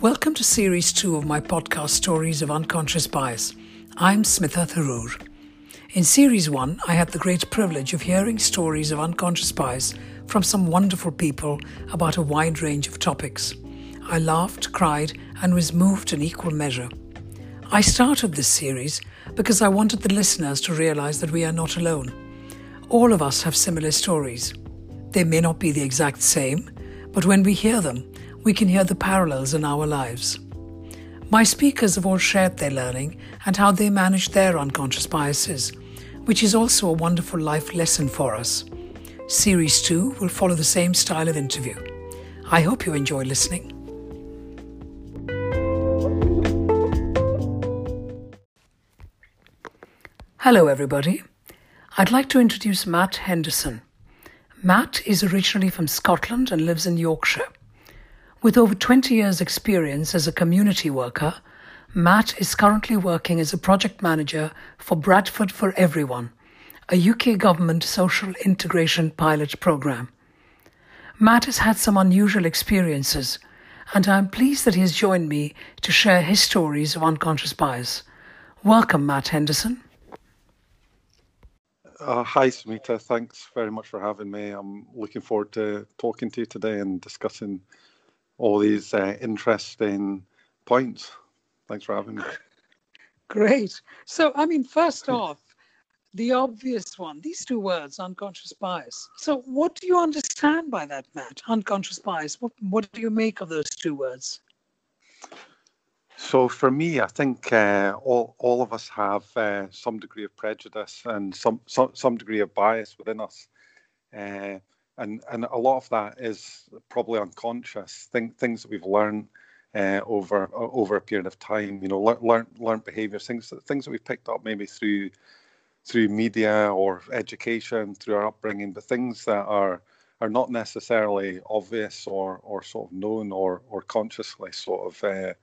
Welcome to Series 2 of my podcast Stories of Unconscious Bias. I'm Smitha Tharoor. In Series 1, I had the great privilege of hearing stories of unconscious bias from some wonderful people about a wide range of topics. I laughed, cried, and was moved in equal measure. I started this series because I wanted the listeners to realize that we are not alone. All of us have similar stories. They may not be the exact same, but when we hear them, we can hear the parallels in our lives. My speakers have all shared their learning and how they manage their unconscious biases, which is also a wonderful life lesson for us. Series 2 will follow the same style of interview. I hope you enjoy listening. Hello, everybody. I'd like to introduce Matt Henderson. Matt is originally from Scotland and lives in Yorkshire. With over 20 years' experience as a community worker, Matt is currently working as a project manager for Bradford for Everyone, a UK government social integration pilot program. Matt has had some unusual experiences, and I'm pleased that he has joined me to share his stories of unconscious bias. Welcome, Matt Henderson. Uh, hi, Smitha. Thanks very much for having me. I'm looking forward to talking to you today and discussing all these uh, interesting points. Thanks for having me. Great. So, I mean, first off, the obvious one, these two words, unconscious bias. So, what do you understand by that, Matt? Unconscious bias. What, what do you make of those two words? So for me, I think uh, all all of us have uh, some degree of prejudice and some some, some degree of bias within us, uh, and and a lot of that is probably unconscious. Think, things that we've learned uh, over over a period of time. You know, learn learn learned behaviours, things things that we've picked up maybe through through media or education, through our upbringing, but things that are are not necessarily obvious or or sort of known or or consciously sort of uh,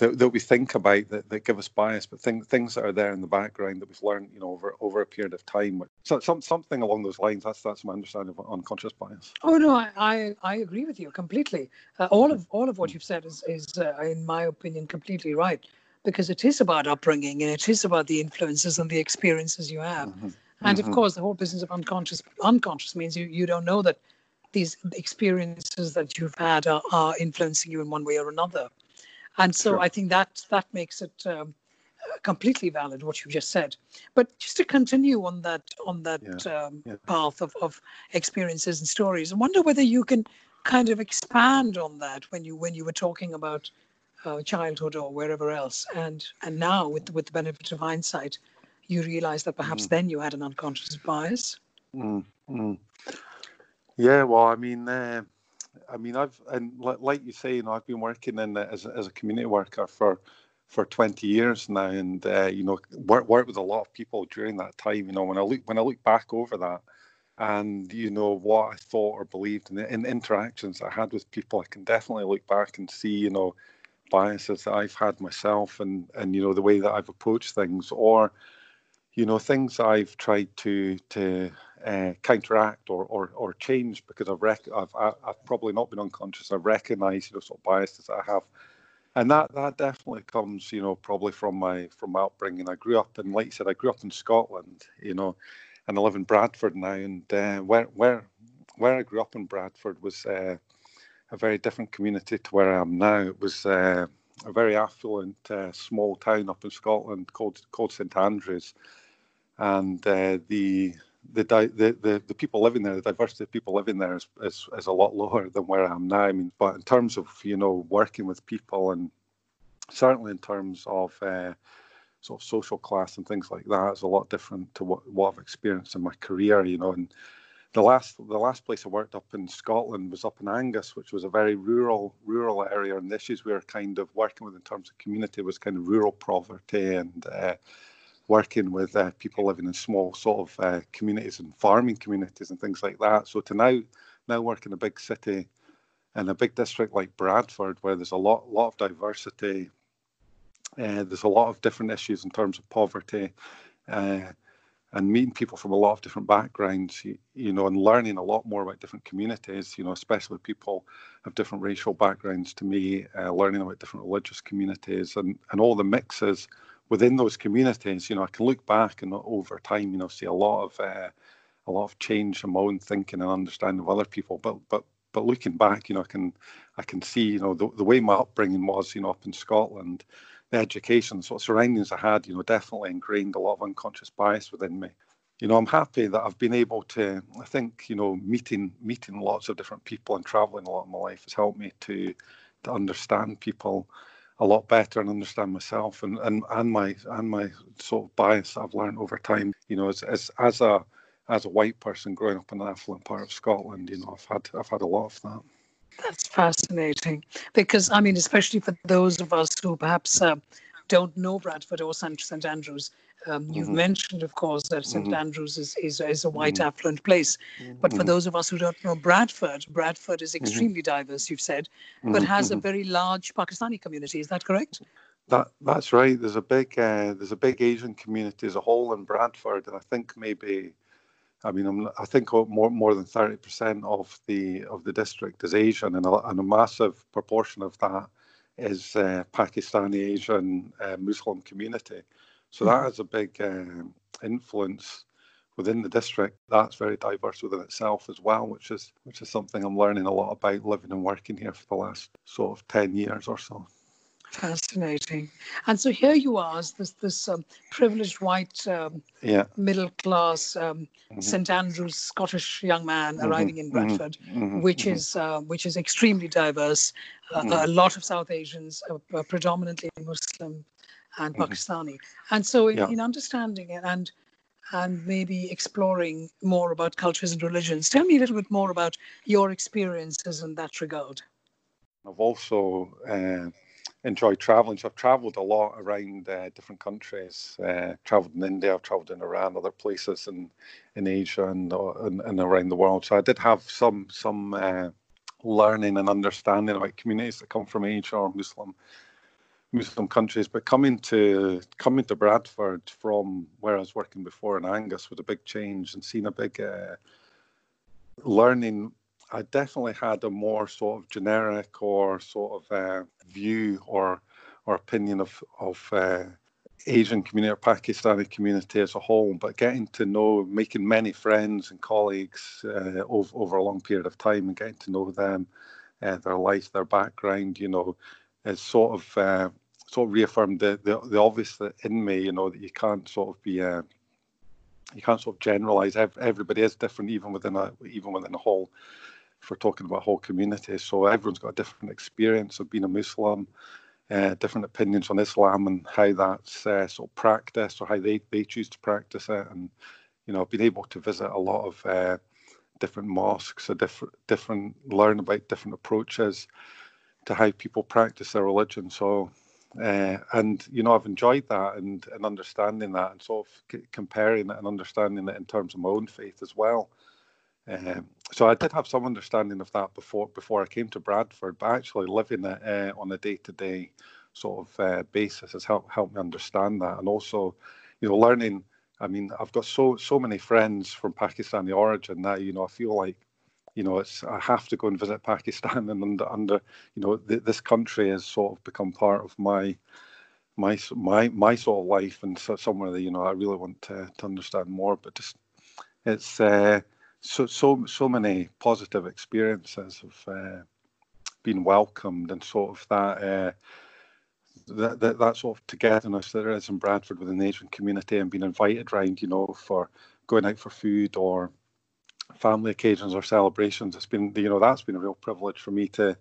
that, that we think about that, that give us bias, but thing, things that are there in the background that we've learned, you know, over over a period of time. So some, something along those lines. That's that's my understanding of unconscious bias. Oh no, I I, I agree with you completely. Uh, all of all of what you've said is is uh, in my opinion completely right, because it is about upbringing and it is about the influences and the experiences you have. Mm-hmm. And mm-hmm. of course, the whole business of unconscious unconscious means you you don't know that these experiences that you've had are, are influencing you in one way or another. And so sure. I think that that makes it um, completely valid what you just said. But just to continue on that on that yeah. Um, yeah. path of, of experiences and stories, I wonder whether you can kind of expand on that when you when you were talking about uh, childhood or wherever else, and and now with with the benefit of hindsight, you realize that perhaps mm. then you had an unconscious bias. Mm. Mm. Yeah, well, I mean. Uh I mean, I've and like you say, you know, I've been working in the, as as a community worker for for 20 years now, and uh, you know, work work with a lot of people during that time. You know, when I look when I look back over that, and you know what I thought or believed, and in interactions I had with people, I can definitely look back and see, you know, biases that I've had myself, and and you know the way that I've approached things, or you know things I've tried to to uh, counteract or, or or change because I've, rec- I've I've probably not been unconscious. I've recognised you know sort of biases I have, and that that definitely comes you know probably from my from my upbringing. I grew up in like you said, I grew up in Scotland, you know, and I live in Bradford now. And uh, where where where I grew up in Bradford was uh, a very different community to where I am now. It was uh, a very affluent uh, small town up in Scotland called called St Andrews, and uh, the the, the the the people living there, the diversity of people living there is, is is a lot lower than where I am now. I mean, but in terms of you know working with people and certainly in terms of uh, sort of social class and things like that, it's a lot different to what, what I've experienced in my career. You know, and the last the last place I worked up in Scotland was up in Angus, which was a very rural rural area, and the issues we were kind of working with in terms of community was kind of rural poverty and uh, working with uh, people living in small sort of uh, communities and farming communities and things like that. So to now now work in a big city in a big district like Bradford, where there's a lot lot of diversity, uh, there's a lot of different issues in terms of poverty. Uh, and meeting people from a lot of different backgrounds, you, you, know, and learning a lot more about different communities, you know, especially people of different racial backgrounds to me, uh, learning about different religious communities and, and all the mixes within those communities, you know, I can look back and over time, you know, see a lot of uh, a lot of change in my own thinking and understanding of other people. But but but looking back, you know, I can I can see, you know, the, the way my upbringing was, you know, up in Scotland, the education, the sort of surroundings I had, you know, definitely ingrained a lot of unconscious bias within me. You know, I'm happy that I've been able to. I think, you know, meeting meeting lots of different people and traveling a lot in my life has helped me to to understand people a lot better and understand myself and, and, and my and my sort of bias that I've learned over time. You know, as, as as a as a white person growing up in an affluent part of Scotland, you know, I've had I've had a lot of that. That's fascinating because I mean, especially for those of us who perhaps uh, don't know Bradford or St. St. Andrews. Um, you've mm-hmm. mentioned, of course, that St. Mm-hmm. Andrews is, is, is, a white mm-hmm. affluent place. But for mm-hmm. those of us who don't know Bradford, Bradford is mm-hmm. extremely diverse, you've said, but has a mm-hmm. very large Pakistani community. Is that correct? That that's right. There's a big uh, there's a big Asian community as a whole in Bradford, and I think maybe I mean, I'm, i think more more than thirty percent of the of the district is Asian, and a, and a massive proportion of that is uh, Pakistani Asian uh, Muslim community. So mm-hmm. that has a big uh, influence within the district. That's very diverse within itself as well, which is which is something I'm learning a lot about living and working here for the last sort of ten years or so. Fascinating. And so here you are, as this this um, privileged white, um, yeah. middle class um, mm-hmm. St Andrews Scottish young man mm-hmm. arriving in mm-hmm. Bradford, mm-hmm. which mm-hmm. is uh, which is extremely diverse. Uh, mm-hmm. a lot of South Asians, uh, predominantly Muslim and Pakistani. And so, in, yeah. in understanding it and and maybe exploring more about cultures and religions, tell me a little bit more about your experiences in that regard. I've also uh, enjoy traveling. So I've traveled a lot around uh, different countries. Uh, traveled in India, I've traveled in Iran, other places in in Asia and, uh, and, and around the world. So I did have some some uh, learning and understanding about communities that come from Asia or Muslim Muslim countries. But coming to coming to Bradford from where I was working before in Angus was a big change and seeing a big uh, learning I definitely had a more sort of generic or sort of uh, view or or opinion of of uh, Asian community or Pakistani community as a whole, but getting to know, making many friends and colleagues uh, over, over a long period of time and getting to know them, uh, their life, their background, you know, has sort of uh, sort of reaffirmed the, the, the obvious in me, you know, that you can't sort of be uh, you can't sort of generalize. Everybody is different, even within a even within a whole if we're talking about a whole communities. So everyone's got a different experience of being a Muslim, uh, different opinions on Islam and how that's uh, sort of practiced or how they, they choose to practice it. And, you know, I've been able to visit a lot of uh, different mosques, a different, different, learn about different approaches to how people practice their religion. So, uh, and you know, I've enjoyed that and, and understanding that and sort of c- comparing it and understanding it in terms of my own faith as well. Um, so I did have some understanding of that before before I came to Bradford, but actually living it uh, on a day to day sort of uh, basis has helped helped me understand that, and also, you know, learning. I mean, I've got so so many friends from Pakistani origin that you know I feel like, you know, it's I have to go and visit Pakistan, and under under you know th- this country has sort of become part of my my my my sort of life, and so somewhere that you know I really want to to understand more. But just it's. Uh, so so so many positive experiences of uh, being welcomed and sort of that, uh, that, that that sort of togetherness that there is in Bradford within the Asian community and being invited round, you know, for going out for food or family occasions or celebrations. It's been you know that's been a real privilege for me to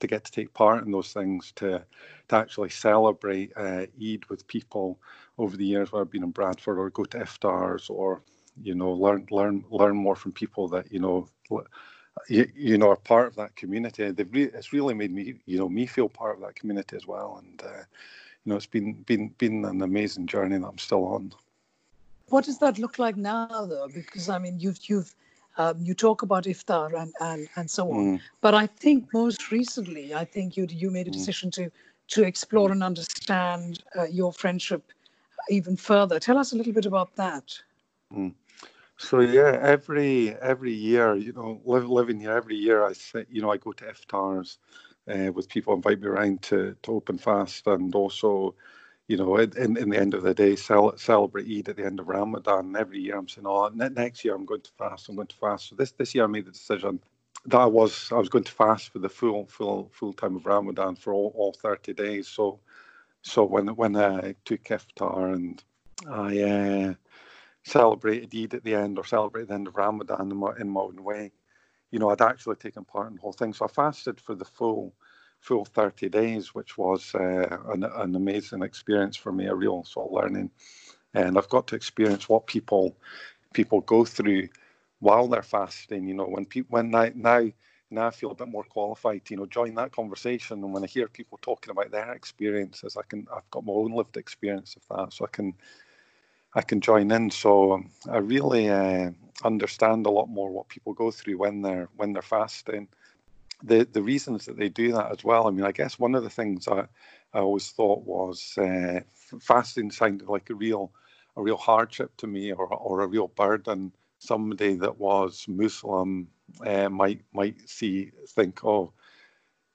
to get to take part in those things to to actually celebrate uh, Eid with people over the years where I've been in Bradford or go to iftars or you know learn learn learn more from people that you know you, you know are part of that community. They've re- it's really made me you know me feel part of that community as well. And uh, you know it's been been been an amazing journey that i'm still on. What does that look like now though? Because i mean you've you've um, you talk about iftar and and, and so on mm. but i think most recently i think you you made a mm. decision to to explore and understand uh, your friendship even further tell us a little bit about that Mm. So yeah, every every year, you know, live, living here every year, I say, you know, I go to iftars uh, with people invite me around to, to open fast and also, you know, in, in the end of the day, cel- celebrate Eid at the end of Ramadan. Every year I'm saying, oh, next year I'm going to fast. I'm going to fast. So this this year I made the decision that I was I was going to fast for the full full full time of Ramadan for all, all 30 days. So so when when I took iftar and I uh, celebrated Eid at the end or celebrated the end of Ramadan in my, in my own way, you know, I'd actually taken part in the whole thing. So I fasted for the full full 30 days, which was uh, an, an amazing experience for me, a real sort of learning. And I've got to experience what people people go through while they're fasting. You know, when people when I, now now I feel a bit more qualified to you know join that conversation, and when I hear people talking about their experiences, I can I've got my own lived experience of that, so I can I can join in. So um, I really uh, understand a lot more what people go through when they're when they're fasting. The the reasons that they do that as well. I mean, I guess one of the things I, I always thought was uh, fasting sounded like a real a real hardship to me or or a real burden. Somebody that was Muslim uh, might might see think, oh,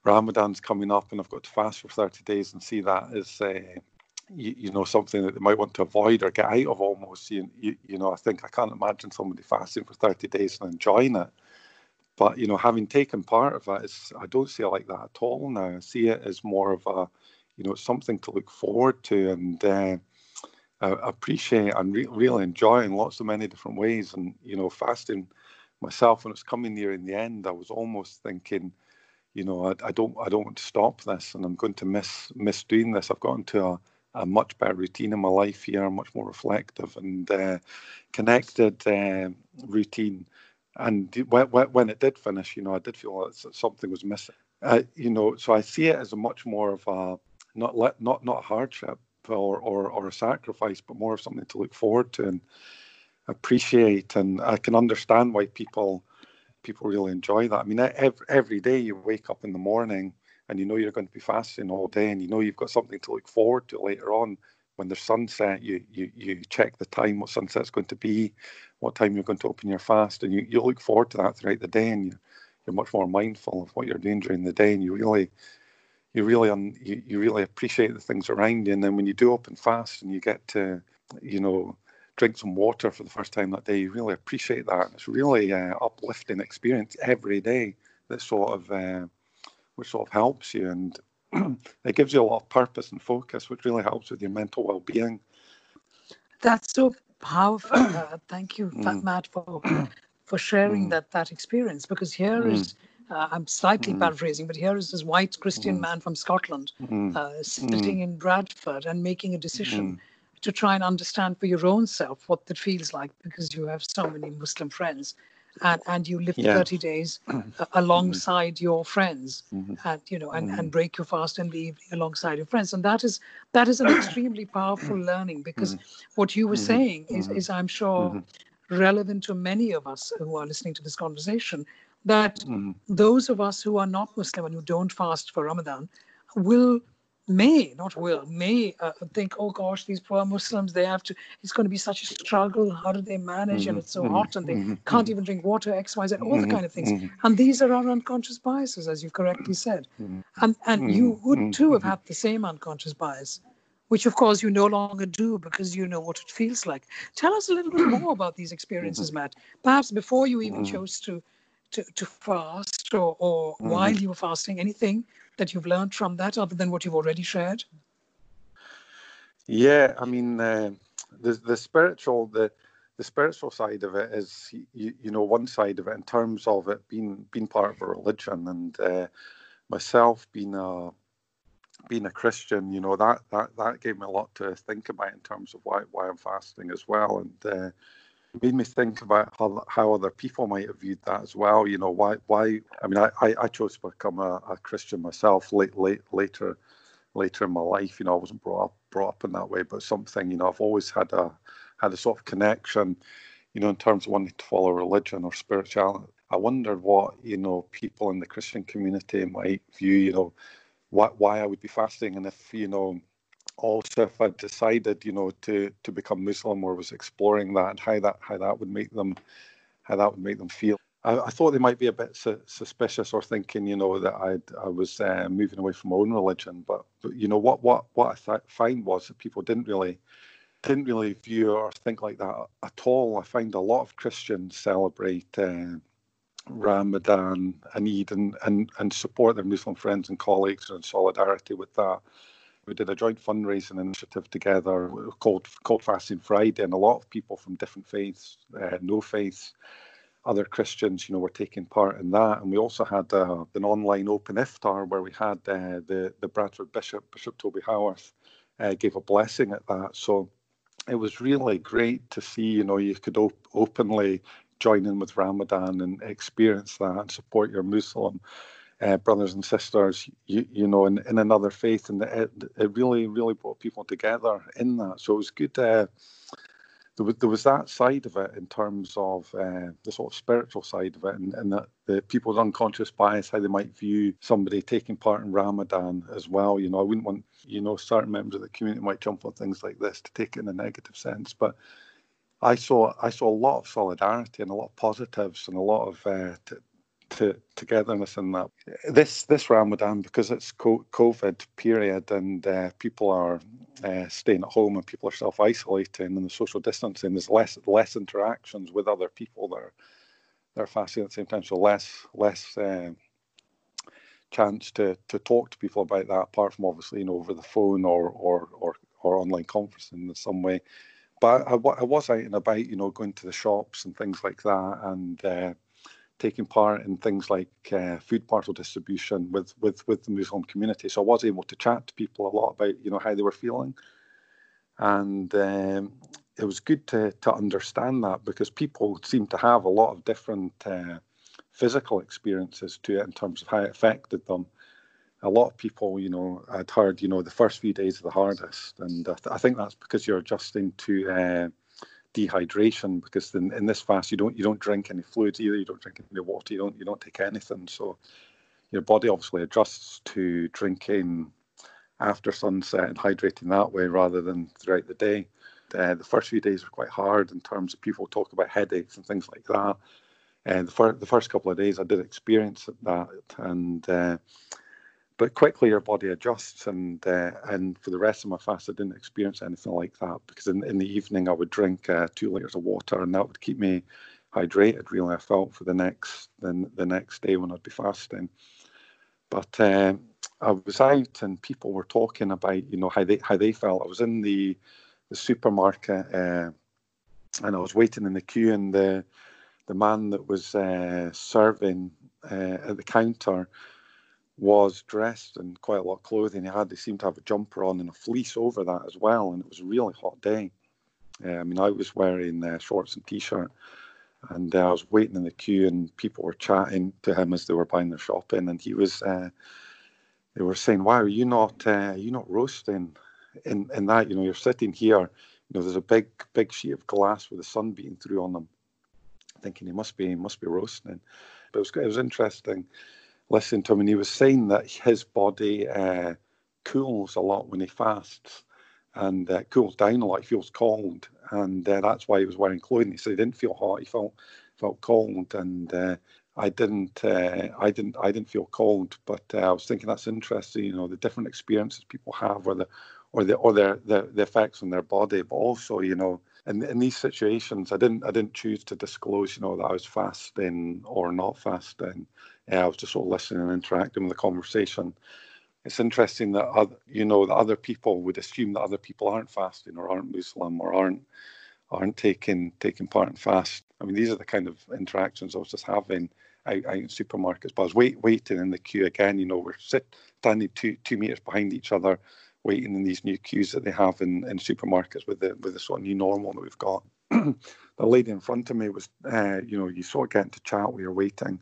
Ramadan's coming up and I've got to fast for 30 days and see that as uh, you, you, know something that they might want to avoid or get out of almost you, you, you know i think i can't imagine somebody fasting for 30 days and enjoying it but you know having taken part of it is i don't see it like that at all now i see it as more of a you know something to look forward to and uh, appreciate and re- really enjoy in lots of many different ways and you know fasting myself when it's coming near in the end i was almost thinking you know I, I don't i don't want to stop this and i'm going to miss miss doing this i've gotten to a a much better routine in my life here, much more reflective and uh, connected uh, routine. And when, it did finish, you know, I did feel that something was missing. Uh, you know, so I see it as a much more of a not let, not not hardship or, or or a sacrifice, but more of something to look forward to and appreciate. And I can understand why people people really enjoy that. I mean, every, every day you wake up in the morning and you know you're going to be fasting all day and you know you've got something to look forward to later on when the sunset you you you check the time what sunset's going to be what time you're going to open your fast and you, you look forward to that throughout the day and you, you're much more mindful of what you're doing during the day and you really you really un, you, you really appreciate the things around you. And then when you do open fast and you get to you know drink some water for the first time that day you really appreciate that. It's really uh, uplifting experience every day that sort of uh, which sort of helps you. And it gives you a lot of purpose and focus, which really helps with your mental well-being. That's so powerful. Uh, thank you, mm. Matt, for for sharing mm. that that experience. Because here mm. is, uh, I'm slightly mm. paraphrasing, but here is this white Christian mm. man from Scotland mm. uh, sitting in Bradford and making a decision to try and understand for your own self what that feels like, because you have so many Muslim friends and, and you live yeah. 30 days uh, alongside your friends mm-hmm. and you know and, mm-hmm. and break your fast the evening alongside your friends and that is that is an extremely powerful learning because mm-hmm. what you were mm-hmm. saying is, mm-hmm. is i'm sure mm-hmm. relevant to many of us who are listening to this conversation that those of us who are not muslim and who don't fast for ramadan will may not will may uh, think oh gosh these poor muslims they have to it's going to be such a struggle how do they manage mm-hmm. and it's so mm-hmm. hot and they mm-hmm. can't even drink water x y z all the mm-hmm. kind of things mm-hmm. and these are our unconscious biases as you correctly said mm-hmm. and and you would too have had the same unconscious bias which of course you no longer do because you know what it feels like tell us a little bit more about these experiences matt perhaps before you even chose to to, to fast or, or while you were fasting anything that you've learned from that other than what you've already shared? Yeah, I mean, uh, the the spiritual the the spiritual side of it is you, you know one side of it in terms of it being being part of a religion and uh, myself being a being a Christian, you know that that that gave me a lot to think about in terms of why why I'm fasting as well, and uh, made me think about how, how other people might have viewed that as well. You know, why why I mean, I, I chose to become a, a Christian myself late late later later in my life. You know, I wasn't brought up brought up in that way, but something you know, I've always had a had a sort of connection. You know, in terms of wanting to follow religion or spirituality. I wondered what you know people in the Christian community might view. You know, why why I would be fasting, and if you know also if I decided, you know, to to become Muslim or was exploring that and how that how that would make them how that would make them feel. I, I thought they might be a bit su- suspicious or thinking, you know, that I I was uh, moving away from my own religion. But, but you know what what what I th- find was that people didn't really didn't really view or think like that at all. I find a lot of Christians celebrate. Uh, Ramadan and Eid and, and, and support their Muslim friends and colleagues in solidarity with that we did a joint fundraising initiative together called called Fasting Friday, and a lot of people from different faiths, uh, no faiths, other Christians, you know, were taking part in that. And we also had uh, an online open iftar where we had uh, the the Bradford Bishop Bishop Toby Howarth uh, gave a blessing at that. So it was really great to see, you know, you could op- openly join in with Ramadan and experience that and support your Muslim uh, brothers and sisters, you, you know, in, in another faith, and it, it really, really brought people together in that. So it was good. Uh, there, was, there was that side of it in terms of uh, the sort of spiritual side of it, and, and that the people's unconscious bias, how they might view somebody taking part in Ramadan as well. You know, I wouldn't want, you know, certain members of the community might jump on things like this to take it in a negative sense, but. I saw I saw a lot of solidarity and a lot of positives and a lot of uh, t- to togetherness in that. This this Ramadan because it's COVID period and uh, people are uh, staying at home and people are self isolating and the social distancing. There's less less interactions with other people that are they're fasting at the same time, so less less. Uh, chance to to talk to people about that apart from obviously you know over the phone or or or, or online conferencing in some way but I, I, was out and about you know going to the shops and things like that and uh, taking part in things like uh, food parcel distribution with, with, with the Muslim community. So I was able to chat to people a lot about, you know, how they were feeling. And um, it was good to, to understand that because people seem to have a lot of different uh, physical experiences to it in terms of how it affected them. A lot of people, you know, I'd heard, you know, the first few days are the hardest. And I, th- I think that's because you're adjusting to uh, dehydration because in, in this fast you don't you don't drink any fluids either you don't drink any water you don't you don't take anything. So your body obviously adjusts to drinking after sunset and hydrating that way rather than throughout the day. Uh, the first few days were quite hard in terms of people talk about headaches and things like that. And the, fir- the first couple of days I did experience that and uh, but quickly your body adjusts and uh, and for the rest of my fast I didn't experience anything like that because in, in the evening I would drink uh, two liters of water and that would keep me hydrated really. I felt for the next the, the next day when I'd be fasting. But um, I was out and people were talking about you know how they how they felt. I was in the the supermarket uh, and I was waiting in the queue and the the man that was uh, serving uh, at the counter was dressed in quite a lot of clothing. He had, he seemed to have a jumper on and a fleece over that as well. And it was a really hot day. Uh, I mean, I was wearing uh, shorts and t-shirt, and uh, I was waiting in the queue, and people were chatting to him as they were buying their shopping, and he was. Uh, they were saying, "Why are you not? Uh, are you not roasting in in that? You know, you're sitting here. You know, there's a big big sheet of glass with the sun beating through on them." Thinking he must be he must be roasting, but it was it was interesting listening to him, and he was saying that his body uh, cools a lot when he fasts and uh, cools down a lot. He feels cold, and uh, that's why he was wearing clothing. He said he didn't feel hot; he felt felt cold, and uh, I didn't. Uh, I didn't. I didn't feel cold, but uh, I was thinking that's interesting. You know, the different experiences people have, or the or the or their the, the effects on their body, but also, you know, in, in these situations, I didn't I didn't choose to disclose, you know, that I was fasting or not fasting. Uh, I was just sort of listening and interacting with the conversation. It's interesting that other, you know that other people would assume that other people aren't fasting or aren't Muslim or aren't aren't taking taking part in fast. I mean, these are the kind of interactions I was just having out, out in supermarkets. But I was wait, waiting in the queue again. You know, we're sit, standing two two meters behind each other, waiting in these new queues that they have in, in supermarkets with the with the sort of new normal that we've got. the lady in front of me was, uh, you know, you sort of getting to chat while you're waiting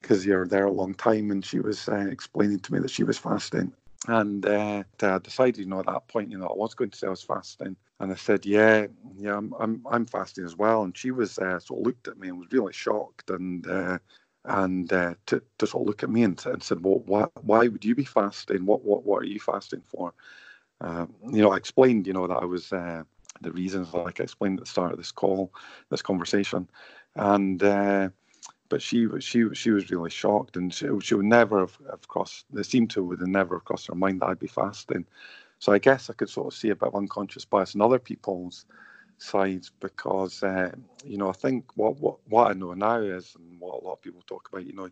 because you're there a long time, and she was uh, explaining to me that she was fasting. And uh, I decided, you know, at that point, you know, I was going to say I was fasting, and I said, "Yeah, yeah, I'm, I'm, I'm fasting as well." And she was uh, sort of looked at me and was really shocked, and uh, and uh, to, to sort of look at me and, and said, "Well, why, why would you be fasting? What, what, what are you fasting for?" uh, you know, I explained, you know, that I was uh, the reasons, like I explained at the start of this call, this conversation, and uh, but she was she she was really shocked, and she, she would never have, have crossed. It seemed to would have never have crossed her mind that I'd be fasting. So I guess I could sort of see a bit of unconscious bias in other people's sides because uh, you know I think what what what I know now is and what a lot of people talk about. You know,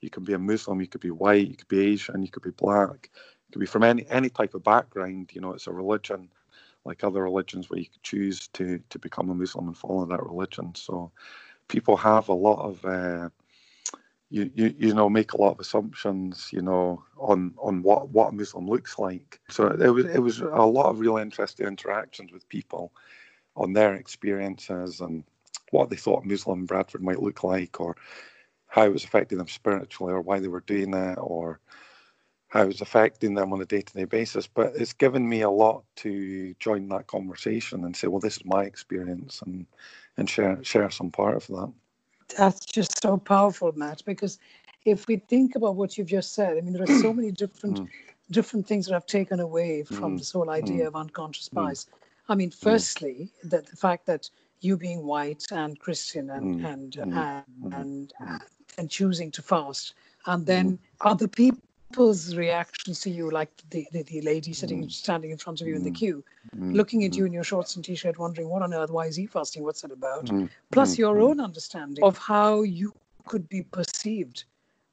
you can be a Muslim, you could be white, you could be Asian, you could be black, you could be from any any type of background. You know, it's a religion like other religions where you could choose to to become a Muslim and follow that religion. So people have a lot of uh, you, you you know make a lot of assumptions you know on on what what a Muslim looks like. So it was it was a lot of real interesting interactions with people on their experiences and what they thought Muslim Bradford might look like, or how it was affecting them spiritually, or why they were doing that or how it was affecting them on a day-to-day basis. But it's given me a lot to join that conversation and say, well, this is my experience, and and share share some part of that. That's just so powerful, Matt, because if we think about what you've just said, I mean, there are so many different mm. different things that I've taken away from mm. this whole idea mm. of unconscious mm. bias. I mean, firstly, that the fact that you being white and Christian and and and, and, and choosing to fast, and then other people people's reactions to you, like the, the, the lady sitting, mm. standing in front of you in the mm. queue, mm. looking at you in your shorts and t-shirt, wondering what on earth, why is he fasting? What's that about? Plus your own understanding of how you could be perceived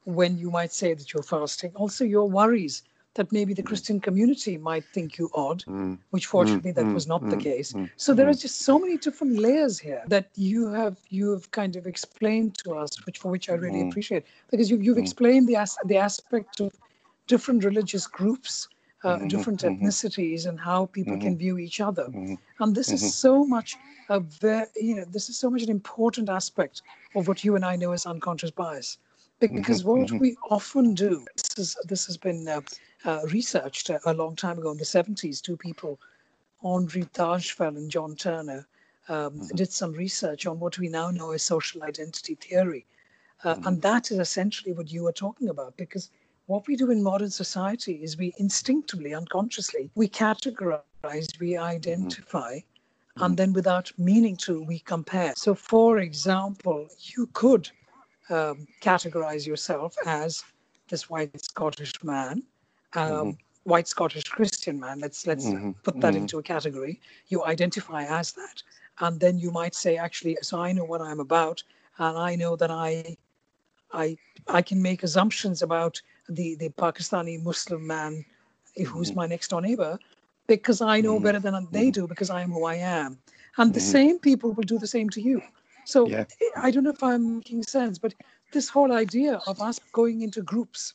when you might say that you're fasting. Also your worries that maybe the Christian community might think you odd, mm. which fortunately mm. that was not mm. the case. So there are just so many different layers here that you have you have kind of explained to us, which for which I really appreciate, because you've you've explained the as, the aspect of different religious groups, uh, mm-hmm, different mm-hmm. ethnicities, and how people mm-hmm. can view each other. Mm-hmm. And this is mm-hmm. so much a very, you know, this is so much an important aspect of what you and I know as unconscious bias. Because what we often do, this, is, this has been uh, uh, researched a, a, long time ago in the 70s. Two people, Henri Tajfel and John Turner, um, did some research on what we now know as social identity theory. Uh, and that is essentially what you were talking about because what we do in modern society is we instinctively, unconsciously, we categorize, we identify, mm-hmm. and then without meaning to, we compare. So, for example, you could um, categorize yourself as this white Scottish man. Um, mm-hmm. White Scottish Christian man. Let's let's mm-hmm. put that mm-hmm. into a category. You identify as that, and then you might say, actually, so I know what I'm about, and I know that I, I, I can make assumptions about the, the Pakistani Muslim man who's mm-hmm. my next door neighbor because I know mm-hmm. better than they mm-hmm. do because I am who I am. And the same people will do the same to you. So yeah. I don't know if I'm making sense, but this whole idea of us going into groups,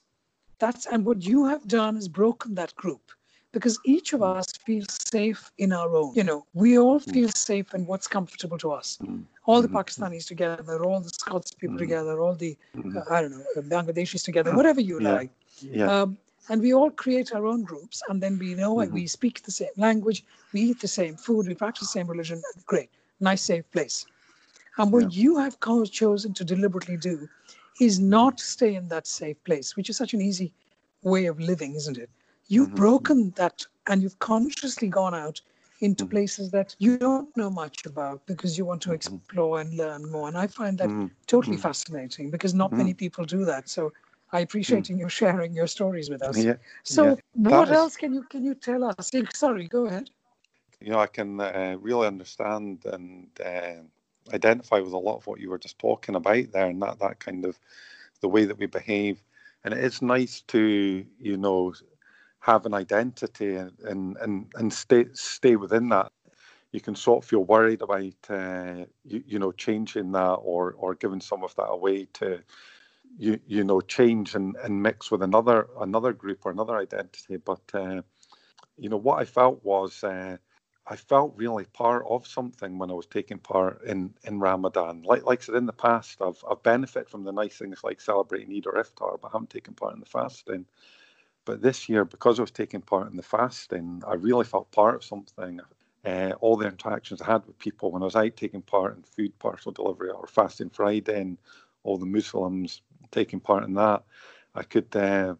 that's and what you have done is broken that group because each of mm. us feels safe in our own. You know, we all mm. feel safe in what's comfortable to us. Mm. All the Pakistanis together, all the Scots people together, all the, uh, I don't know, uh, Bangladeshis together, whatever you yeah. like. Yeah. Um, and we all create our own groups, and then we know mm-hmm. we speak the same language, we eat the same food, we practice the same religion. Great, nice, safe place. And what yeah. you have chosen to deliberately do is not stay in that safe place, which is such an easy way of living, isn't it? You've mm-hmm. broken that and you've consciously gone out into mm-hmm. places that you don't know much about because you want to mm-hmm. explore and learn more. And I find that mm-hmm. totally mm-hmm. fascinating because not many people do that. So I appreciate you sharing your stories with us. Yeah, so, yeah. what else can you can you tell us? Sorry, go ahead. You know, I can uh, really understand and uh, identify with a lot of what you were just talking about there, and that that kind of the way that we behave. And it is nice to, you know, have an identity and and and, stay stay within that. You can sort of feel worried about, uh, you, you know, changing that or or giving some of that away to you you know change and, and mix with another another group or another identity. But uh, you know what i felt was uh, i felt really part of something when i was taking part in in ramadan. Like like i said in the past i've, I've benefited from the nice things like celebrating eid or iftar but i haven't taken part in the fasting but this year because i was taking part in the fasting i really felt part of something uh, all the interactions I had with people when I was out taking part in food parcel delivery or fasting Friday and all the Muslims taking part in that, I could uh,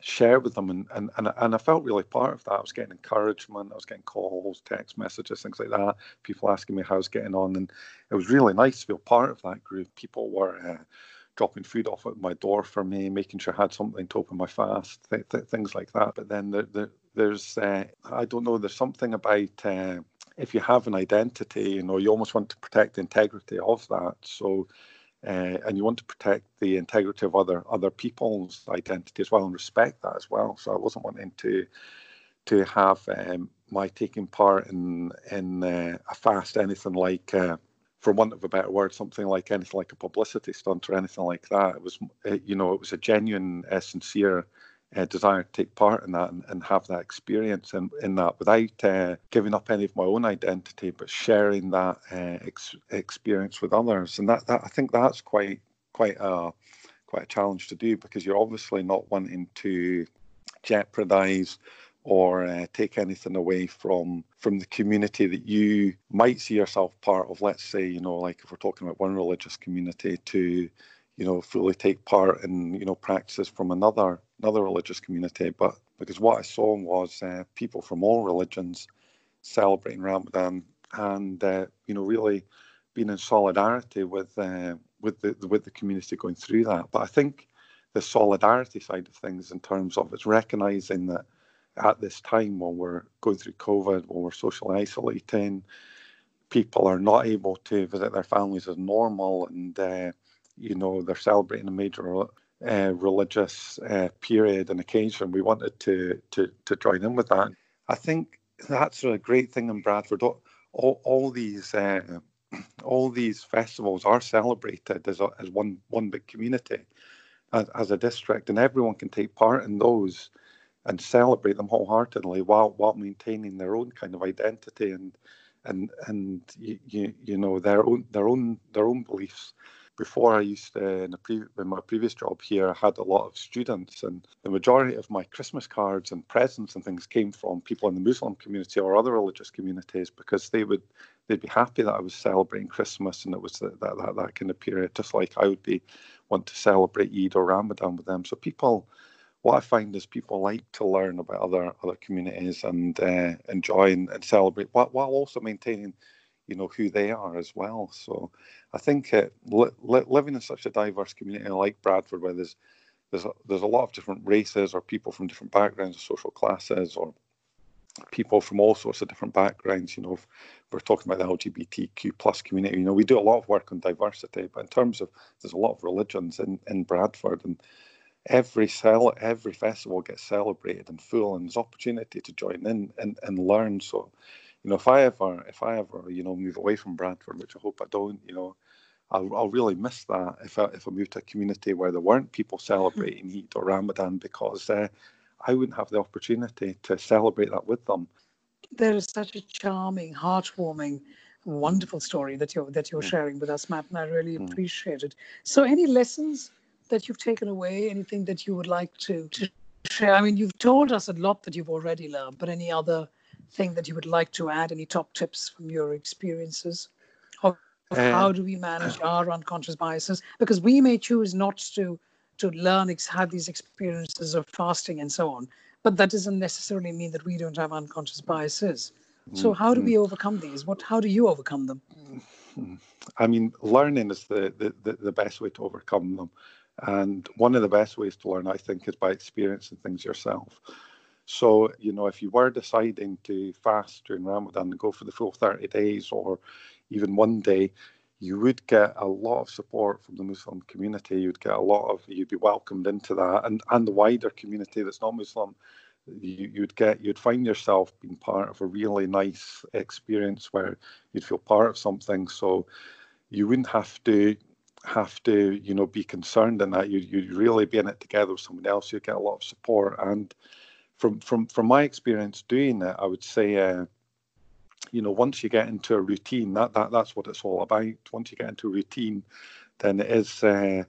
share with them and, and, and, and I felt really part of that. I was getting encouragement, I was getting calls, text messages, things like that, people asking me how I was getting on. And it was really nice to be a part of that group. People were uh, dropping food off at my door for me, making sure I had something to open my fast, th- th- things like that. But then the, the, there's, uh, I don't know, there's something about uh, if you have an identity, you know, you almost want to protect the integrity of that. So uh, and you want to protect the integrity of other other people's identity as well and respect that as well. So I wasn't wanting to to have um, my taking part in in uh, a fast anything like, uh, for want of a better word, something like anything like a publicity stunt or anything like that. It was, uh, you know, it was a genuine, uh, sincere uh, desire to take part in that and, and have that experience in, in that without uh, giving up any of my own identity, but sharing that ex- experience with others. And that, that I think that's quite quite a quite a challenge to do because you're obviously not wanting to jeopardize or uh, take anything away from from the community that you might see yourself part of let's say you know like if we're talking about one religious community to you know, fully take part in, you know, practices from another another religious community. But because what I saw was uh, people from all religions celebrating Ramadan and uh, you know really being in solidarity with uh, with the with the community going through that. But I think the solidarity side of things in terms of it's recognizing that at this time when we're going through COVID, when we're social isolating, people are not able to visit their families as normal and uh, you know, they're celebrating a major uh, religious uh, period and occasion. We wanted to, to to join in with that. I think that's a great thing in Bradford. All, all these uh, all these festivals are celebrated as, a, as one one big community, as, as a district, and everyone can take part in those and celebrate them wholeheartedly while while maintaining their own kind of identity and and and you, you, know their own their own their own beliefs before I used to, in, pre- in, my previous job here, I had a lot of students, and the majority of my Christmas cards and presents and things came from people in the Muslim community or other religious communities because they would they'd be happy that I was celebrating Christmas and it was that that, that, that kind of period, just like I would be want to celebrate Eid or Ramadan with them. So people, what I find is people like to learn about other other communities and uh, enjoy and, and celebrate while, while also maintaining you know who they are as well. So I think uh, li- li- living in such a diverse community like Bradford, where there's there's a, there's a lot of different races or people from different backgrounds or social classes or people from all sorts of different backgrounds. You know, we're talking about the LGBTQ plus community. You know, we do a lot of work on diversity, but in terms of there's a lot of religions in in Bradford and every cell every festival gets celebrated in full and there's opportunity to join in and, and learn so you know, if I ever, if I ever, you know, move away from Bradford, which I hope I don't, you know, I'll, I'll really miss that if I, if I moved to a community where there weren't people celebrating Eid or Ramadan because uh, I wouldn't have the opportunity to celebrate that with them. There is such a charming, heartwarming, wonderful story that you're that you're mm. sharing with us, Matt, and I really mm. appreciate it. So, any lessons that you've taken away? Anything that you would like to, to share? I mean, you've told us a lot that you've already learned, but any other thing that you would like to add? Any top tips from your experiences of, of uh, how do we manage our unconscious biases? Because we may choose not to to learn have these experiences of fasting and so on, but that doesn't necessarily mean that we don't have unconscious biases. So how do we mm-hmm. overcome these? What how do you overcome them? I mean, learning is the, the, the best way to overcome them. And one of the best ways to learn, I think, is by experiencing things yourself. So, you know, if you were deciding to fast during Ramadan and go for the full 30 days or even one day, you would get a lot of support from the Muslim community. You'd get a lot of, you'd be welcomed into that, and, and the wider community that's not Muslim. You, you'd get, you'd find yourself being part of a really nice experience where you'd feel part of something. So you wouldn't have to have to, you know, be concerned in that. You'd, you'd really be in it together with someone else. You'd get a lot of support and from from from my experience doing it, I would say, uh, you know, once you get into a routine, that that that's what it's all about. Once you get into a routine, then it is. Uh,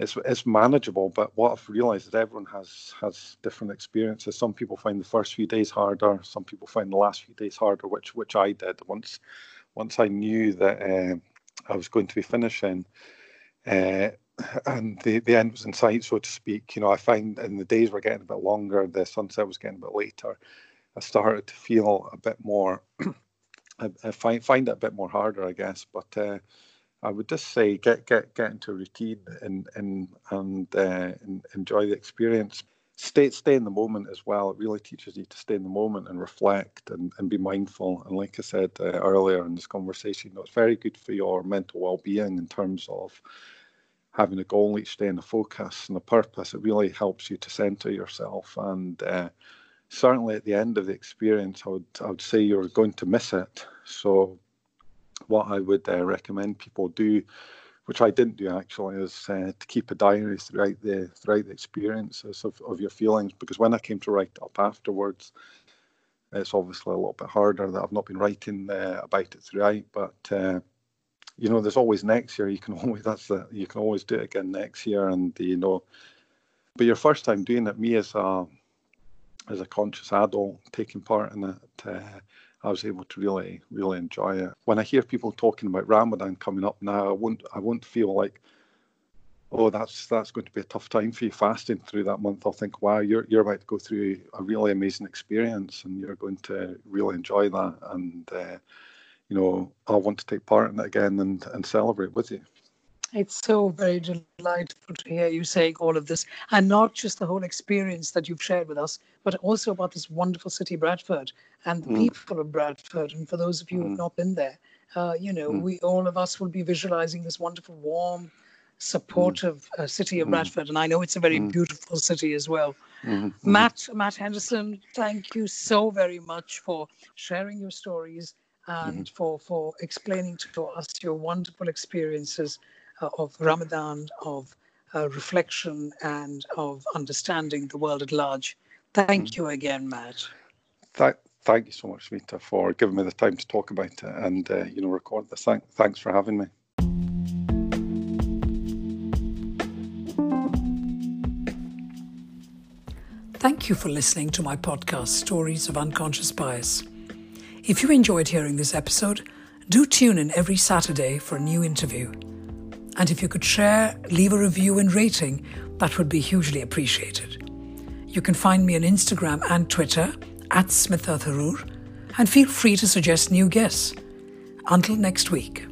it's, it's manageable, but what I've realised is everyone has has different experiences. Some people find the first few days harder. Some people find the last few days harder, which which I did. Once once I knew that uh, I was going to be finishing, uh, and the, the end was in sight, so to speak. You know, I find in the days were getting a bit longer, the sunset was getting a bit later. I started to feel a bit more. I, I, find find it a bit more harder, I guess. But uh, I would just say get get get into a routine and and and, uh, and enjoy the experience. Stay stay in the moment as well. It really teaches you to stay in the moment and reflect and, and be mindful. And like I said uh, earlier in this conversation, you know, it's very good for your mental well being in terms of having a goal each day and a focus and a purpose, it really helps you to center yourself. And uh, certainly at the end of the experience, I would, I would say you're going to miss it. So, what I would uh, recommend people do, which I didn't do actually, is uh, to keep a diary throughout the throughout the experiences of, of your feelings. Because when I came to write up afterwards, it's obviously a little bit harder that I've not been writing uh, about it throughout, but uh, you know, there's always next year. You can always that's the you can always do it again next year, and you know, but your first time doing it, me as a as a conscious adult taking part in it, uh, I was able to really really enjoy it. When I hear people talking about Ramadan coming up now, I won't I won't feel like oh that's that's going to be a tough time for you fasting through that month i'll think wow you're you're about to go through a really amazing experience and you're going to really enjoy that and uh, you know, I want to take part in it again and, and celebrate with you. It's so very delightful to hear you saying all of this, and not just the whole experience that you've shared with us, but also about this wonderful city, Bradford, and the mm. people of Bradford. And for those of you mm. who have mm. not been there, uh, you know, mm. we all of us will be visualizing this wonderful, warm, supportive uh, city of mm. Bradford, and I know it's a very mm. beautiful city as well. Mm-hmm. Matt, Matt Henderson, thank you so very much for sharing your stories and mm-hmm. for, for explaining to us your wonderful experiences uh, of Ramadan, of uh, reflection, and of understanding the world at large. Thank mm-hmm. you again, Matt. Th- thank you so much, Vita, for giving me the time to talk about it and uh, you know record this. Thank- thanks for having me. Thank you for listening to my podcast, Stories of Unconscious Bias. If you enjoyed hearing this episode, do tune in every Saturday for a new interview. And if you could share, leave a review and rating, that would be hugely appreciated. You can find me on Instagram and Twitter at Smitha Tharoor, and feel free to suggest new guests. Until next week.